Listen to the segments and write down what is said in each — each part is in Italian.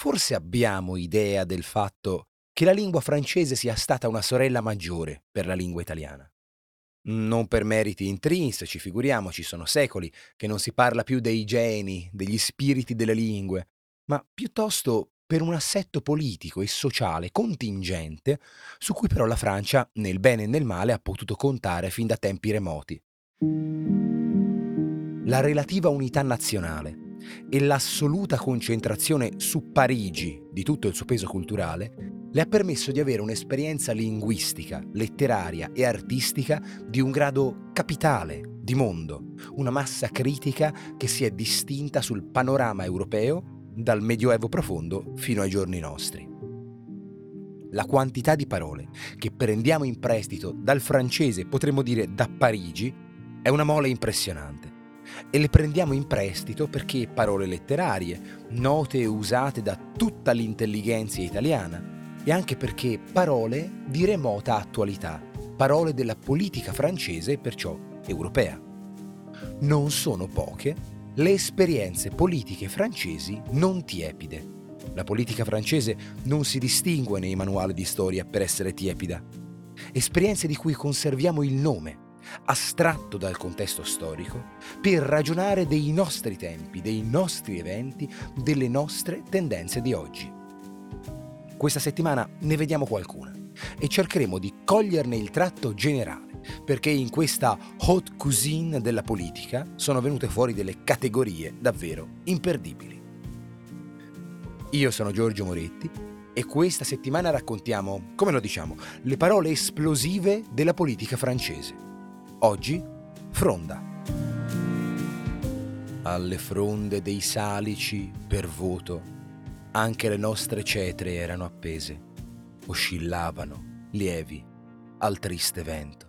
Forse abbiamo idea del fatto che la lingua francese sia stata una sorella maggiore per la lingua italiana. Non per meriti intrinseci, figuriamoci, sono secoli che non si parla più dei geni, degli spiriti delle lingue, ma piuttosto per un assetto politico e sociale contingente su cui però la Francia, nel bene e nel male, ha potuto contare fin da tempi remoti. La relativa unità nazionale, e l'assoluta concentrazione su Parigi di tutto il suo peso culturale le ha permesso di avere un'esperienza linguistica, letteraria e artistica di un grado capitale di mondo, una massa critica che si è distinta sul panorama europeo dal Medioevo profondo fino ai giorni nostri. La quantità di parole che prendiamo in prestito dal francese, potremmo dire da Parigi, è una mole impressionante e le prendiamo in prestito perché parole letterarie, note usate da tutta l'intelligenza italiana e anche perché parole di remota attualità, parole della politica francese e perciò europea. Non sono poche le esperienze politiche francesi non tiepide. La politica francese non si distingue nei manuali di storia per essere tiepida. Esperienze di cui conserviamo il nome astratto dal contesto storico, per ragionare dei nostri tempi, dei nostri eventi, delle nostre tendenze di oggi. Questa settimana ne vediamo qualcuna e cercheremo di coglierne il tratto generale, perché in questa haute cuisine della politica sono venute fuori delle categorie davvero imperdibili. Io sono Giorgio Moretti e questa settimana raccontiamo, come lo diciamo, le parole esplosive della politica francese. Oggi fronda. Alle fronde dei salici per voto, anche le nostre cetre erano appese, oscillavano, lievi, al triste vento.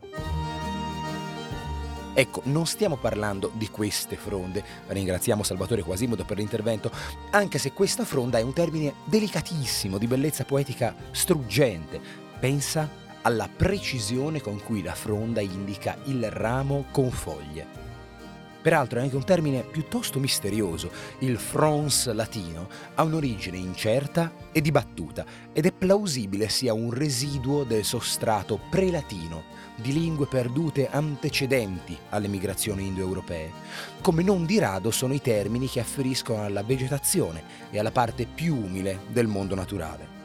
Ecco, non stiamo parlando di queste fronde, ringraziamo Salvatore Quasimodo per l'intervento, anche se questa fronda è un termine delicatissimo, di bellezza poetica struggente. Pensa alla precisione con cui la fronda indica il ramo con foglie. Peraltro è anche un termine piuttosto misterioso. Il frons latino ha un'origine incerta e dibattuta ed è plausibile sia un residuo del sostrato prelatino di lingue perdute antecedenti alle migrazioni indoeuropee, come non di rado sono i termini che afferiscono alla vegetazione e alla parte più umile del mondo naturale.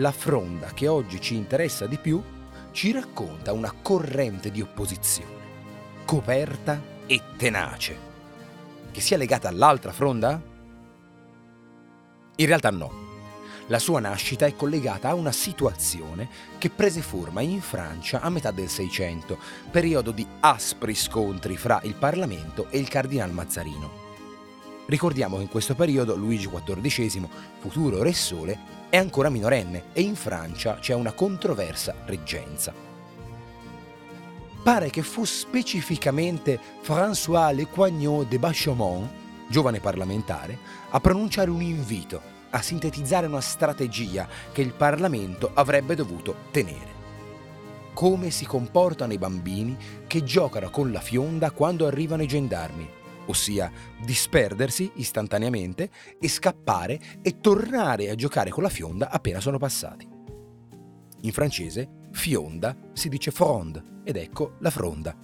La fronda che oggi ci interessa di più ci racconta una corrente di opposizione, coperta e tenace. Che sia legata all'altra fronda? In realtà no. La sua nascita è collegata a una situazione che prese forma in Francia a metà del Seicento, periodo di aspri scontri fra il Parlamento e il cardinal Mazzarino. Ricordiamo che in questo periodo Luigi XIV, futuro re sole, è ancora minorenne e in Francia c'è una controversa reggenza. Pare che fu specificamente François Lecoignot de Bachaumont, giovane parlamentare, a pronunciare un invito a sintetizzare una strategia che il Parlamento avrebbe dovuto tenere. Come si comportano i bambini che giocano con la fionda quando arrivano i gendarmi? Ossia disperdersi istantaneamente e scappare e tornare a giocare con la fionda appena sono passati. In francese fionda si dice fronde ed ecco la fronda.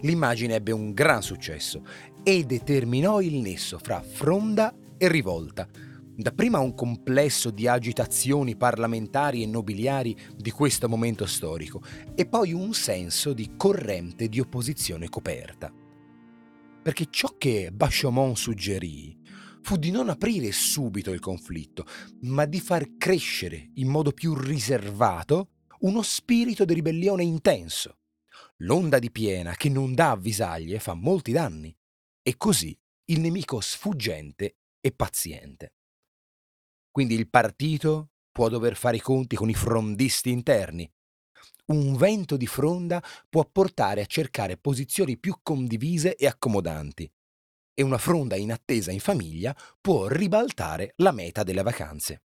L'immagine ebbe un gran successo e determinò il nesso fra fronda e rivolta, dapprima un complesso di agitazioni parlamentari e nobiliari di questo momento storico e poi un senso di corrente di opposizione coperta. Perché ciò che Bachaumont suggerì fu di non aprire subito il conflitto, ma di far crescere in modo più riservato uno spirito di ribellione intenso. L'onda di piena che non dà avvisaglie fa molti danni e così il nemico sfuggente e paziente. Quindi il partito può dover fare i conti con i frondisti interni. Un vento di fronda può portare a cercare posizioni più condivise e accomodanti. E una fronda in attesa in famiglia può ribaltare la meta delle vacanze.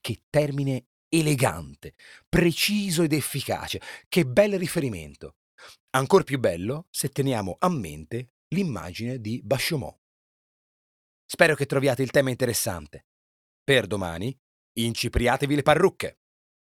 Che termine elegante, preciso ed efficace. Che bel riferimento. Ancor più bello se teniamo a mente l'immagine di Bachaumont. Spero che troviate il tema interessante. Per domani, incipriatevi le parrucche.